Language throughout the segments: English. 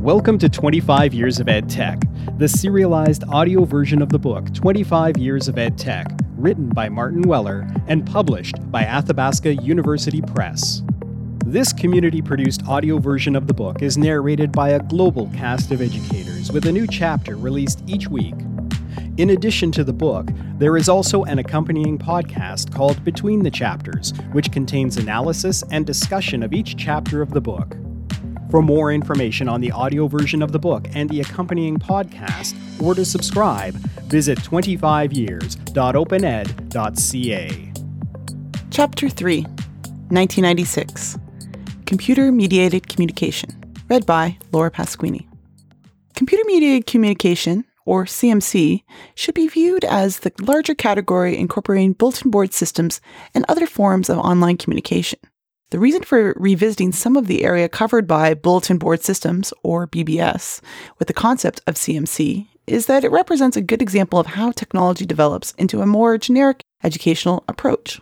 Welcome to 25 Years of Ed Tech, the serialized audio version of the book 25 Years of Ed Tech, written by Martin Weller and published by Athabasca University Press. This community produced audio version of the book is narrated by a global cast of educators with a new chapter released each week. In addition to the book, there is also an accompanying podcast called Between the Chapters, which contains analysis and discussion of each chapter of the book. For more information on the audio version of the book and the accompanying podcast, or to subscribe, visit 25years.opened.ca. Chapter 3 1996 Computer Mediated Communication, read by Laura Pasquini. Computer mediated communication, or CMC, should be viewed as the larger category incorporating bulletin board systems and other forms of online communication. The reason for revisiting some of the area covered by Bulletin Board Systems, or BBS, with the concept of CMC is that it represents a good example of how technology develops into a more generic educational approach.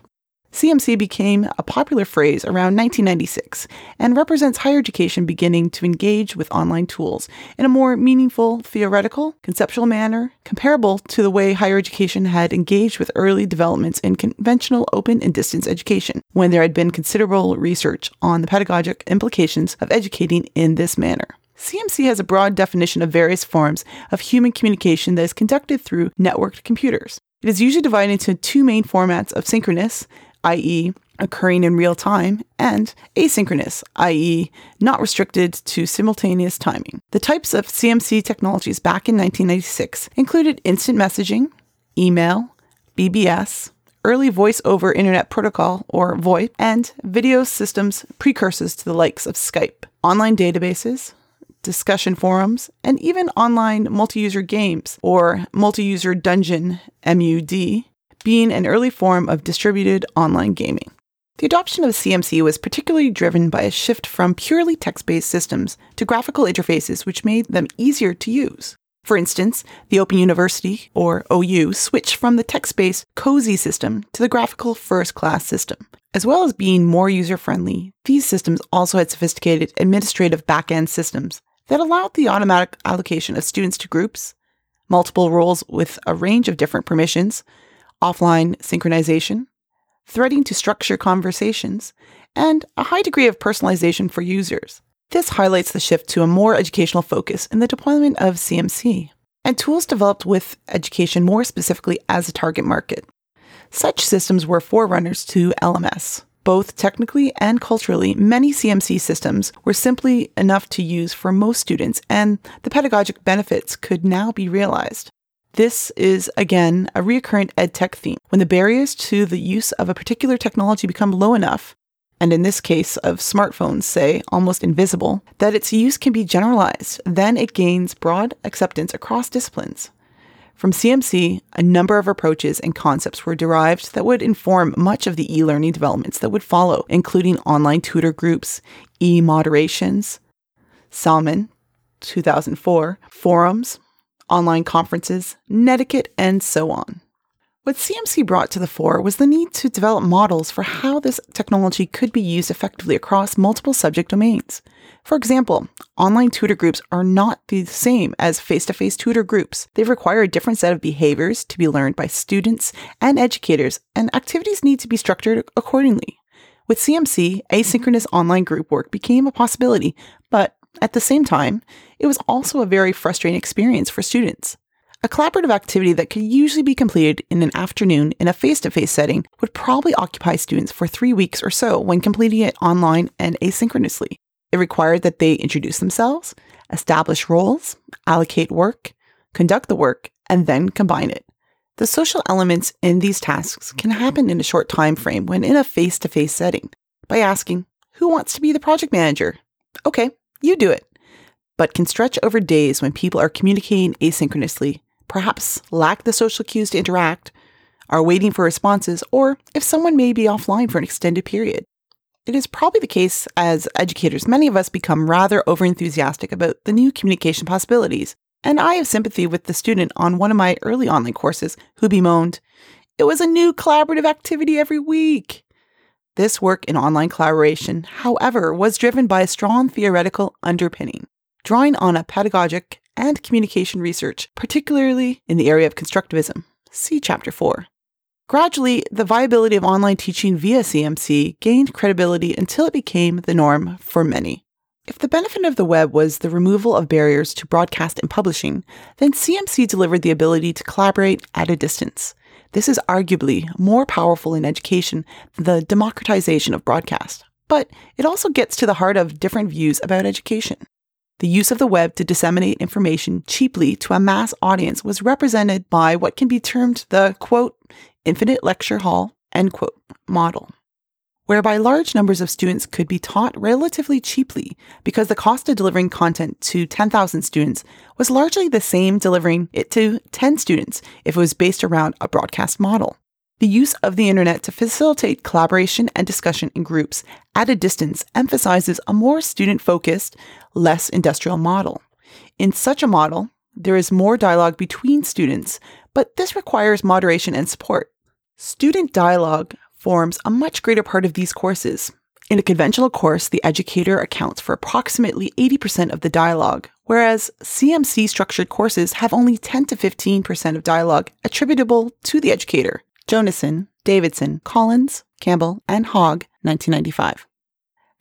CMC became a popular phrase around 1996 and represents higher education beginning to engage with online tools in a more meaningful, theoretical, conceptual manner, comparable to the way higher education had engaged with early developments in conventional open and distance education, when there had been considerable research on the pedagogic implications of educating in this manner. CMC has a broad definition of various forms of human communication that is conducted through networked computers. It is usually divided into two main formats of synchronous, i.e., occurring in real time, and asynchronous, i.e., not restricted to simultaneous timing. The types of CMC technologies back in 1996 included instant messaging, email, BBS, early voice over internet protocol or VoIP, and video systems precursors to the likes of Skype, online databases, discussion forums, and even online multi user games or multi user dungeon MUD being an early form of distributed online gaming. The adoption of CMC was particularly driven by a shift from purely text based systems to graphical interfaces which made them easier to use. For instance, the Open University, or OU, switched from the text based COSY system to the graphical FirstClass system. As well as being more user friendly, these systems also had sophisticated administrative back end systems that allowed the automatic allocation of students to groups, multiple roles with a range of different permissions, offline synchronization, threading to structure conversations, and a high degree of personalization for users. This highlights the shift to a more educational focus in the deployment of CMC and tools developed with education more specifically as a target market. Such systems were forerunners to LMS. Both technically and culturally, many CMC systems were simply enough to use for most students, and the pedagogic benefits could now be realized. This is, again, a recurrent EdTech theme. When the barriers to the use of a particular technology become low enough, and in this case of smartphones, say, almost invisible, that its use can be generalized, then it gains broad acceptance across disciplines. From CMC, a number of approaches and concepts were derived that would inform much of the e learning developments that would follow, including online tutor groups, e moderations, Salmon, 2004, forums, online conferences, netiquette, and so on. What CMC brought to the fore was the need to develop models for how this technology could be used effectively across multiple subject domains. For example, online tutor groups are not the same as face to face tutor groups. They require a different set of behaviors to be learned by students and educators, and activities need to be structured accordingly. With CMC, asynchronous online group work became a possibility, but at the same time, it was also a very frustrating experience for students. A collaborative activity that could usually be completed in an afternoon in a face to face setting would probably occupy students for three weeks or so when completing it online and asynchronously. It required that they introduce themselves, establish roles, allocate work, conduct the work, and then combine it. The social elements in these tasks can happen in a short time frame when in a face to face setting by asking, Who wants to be the project manager? Okay, you do it. But can stretch over days when people are communicating asynchronously, perhaps lack the social cues to interact, are waiting for responses, or if someone may be offline for an extended period. It is probably the case as educators, many of us become rather overenthusiastic about the new communication possibilities. And I have sympathy with the student on one of my early online courses who bemoaned, It was a new collaborative activity every week. This work in online collaboration, however, was driven by a strong theoretical underpinning. drawing on a pedagogic and communication research, particularly in the area of constructivism. See Chapter 4. Gradually, the viability of online teaching via CMC gained credibility until it became the norm for many. If the benefit of the web was the removal of barriers to broadcast and publishing, then CMC delivered the ability to collaborate at a distance. This is arguably more powerful in education than the democratization of broadcast, but it also gets to the heart of different views about education. The use of the web to disseminate information cheaply to a mass audience was represented by what can be termed the quote, infinite lecture hall, end quote, model, whereby large numbers of students could be taught relatively cheaply because the cost of delivering content to 10,000 students was largely the same delivering it to 10 students if it was based around a broadcast model. The use of the internet to facilitate collaboration and discussion in groups at a distance emphasizes a more student focused, less industrial model. In such a model, there is more dialogue between students, but this requires moderation and support. Student dialogue forms a much greater part of these courses. In a conventional course, the educator accounts for approximately 80% of the dialogue, whereas CMC structured courses have only 10 to 15% of dialogue attributable to the educator. Jonassen, Davidson, Collins, Campbell, and Haag, 1995.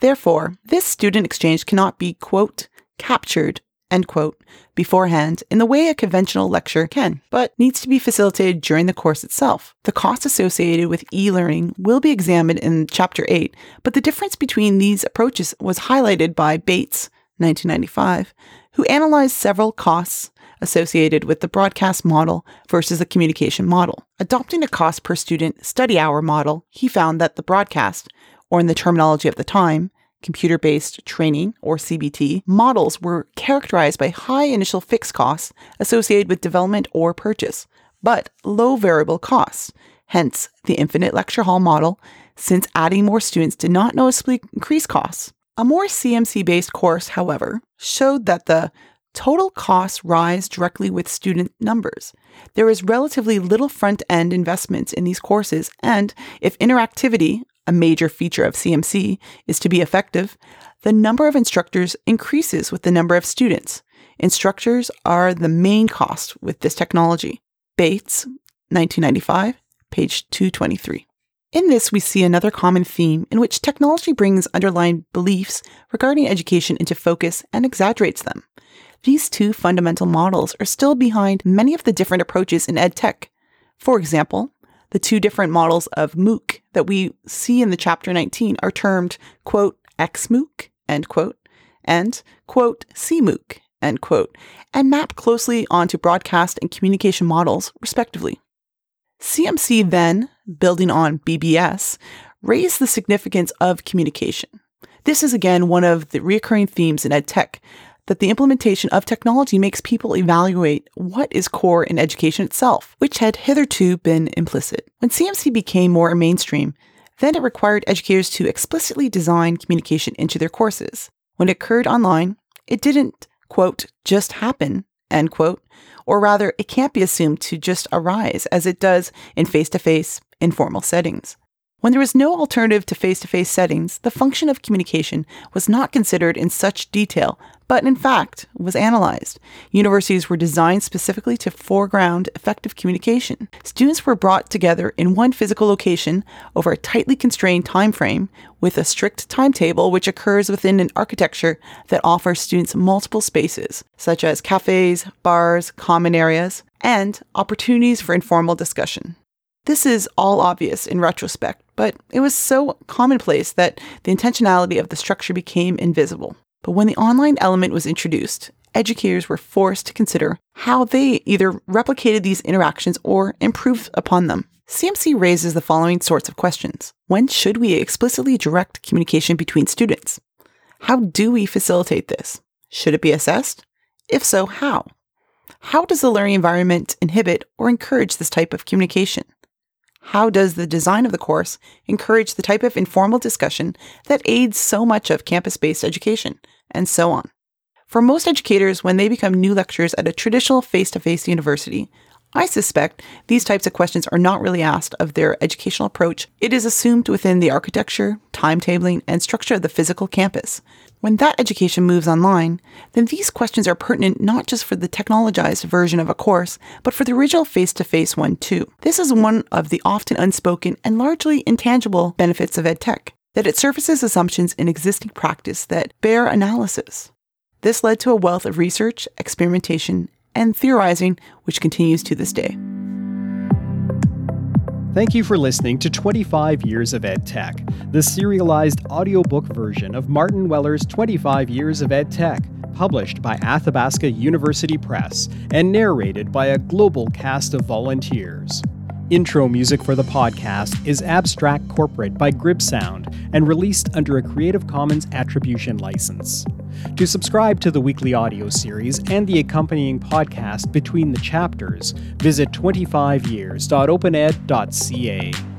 Therefore, this student exchange cannot be, quote, captured end quote, beforehand in the way a conventional lecture can, but needs to be facilitated during the course itself. The costs associated with e-learning will be examined in Chapter 8, but the difference between these approaches was highlighted by Bates, 1995, who analyzed several costs associated with the broadcast model versus the communication model. Adopting a cost per student study hour model, he found that the broadcast, or in the terminology of the time, computer based training, or CBT, models were characterized by high initial fixed costs associated with development or purchase, but low variable costs. Hence, the infinite lecture hall model, since adding more students did not noticeably increase costs. A more CMC based course, however, showed that the total costs rise directly with student numbers. There is relatively little front end investment in these courses, and if interactivity a major feature of CMC, is to be effective, the number of instructors increases with the number of students. Instructors are the main cost with this technology. Bates, 1995, page 223. In this, we see another common theme in which technology brings underlying beliefs regarding education into focus and exaggerates them. These two fundamental models are still behind many of the different approaches in EdTech. For example, the two different models of MOOC that we see in the chapter 19 are termed, quote, XMOOC, end quote, and, quote, CMOOC, end quote, and map closely onto broadcast and communication models, respectively. CMC then, building on BBS, raised the significance of communication. This is again one of the recurring themes in EdTech that the implementation of technology makes people evaluate what is core in education itself, which had hitherto been implicit. When CMC became more mainstream, then it required educators to explicitly design communication into their courses. When it occurred online, it didn't, quote, just happen, end quote, or rather, it can't be assumed to just arise as it does in face to face, informal settings. When there was no alternative to face to face settings, the function of communication was not considered in such detail, but in fact was analyzed. Universities were designed specifically to foreground effective communication. Students were brought together in one physical location over a tightly constrained time frame with a strict timetable which occurs within an architecture that offers students multiple spaces, such as cafes, bars, common areas, and opportunities for informal discussion. This is all obvious in retrospect, but it was so commonplace that the intentionality of the structure became invisible. But when the online element was introduced, educators were forced to consider how they either replicated these interactions or improved upon them. CMC raises the following sorts of questions When should we explicitly direct communication between students? How do we facilitate this? Should it be assessed? If so, how? How does the learning environment inhibit or encourage this type of communication? How does the design of the course encourage the type of informal discussion that aids so much of campus based education, and so on? For most educators, when they become new lecturers at a traditional face to face university, I suspect these types of questions are not really asked of their educational approach. It is assumed within the architecture, timetabling, and structure of the physical campus. When that education moves online, then these questions are pertinent not just for the technologized version of a course, but for the original face to face one too. This is one of the often unspoken and largely intangible benefits of EdTech, that it surfaces assumptions in existing practice that bear analysis. This led to a wealth of research, experimentation, and theorizing, which continues to this day. Thank you for listening to 25 Years of Ed Tech, the serialized audiobook version of Martin Weller's 25 Years of Ed Tech, published by Athabasca University Press and narrated by a global cast of volunteers. Intro music for the podcast is Abstract Corporate by Grib Sound and released under a Creative Commons Attribution license. To subscribe to the weekly audio series and the accompanying podcast between the chapters, visit 25years.opened.ca.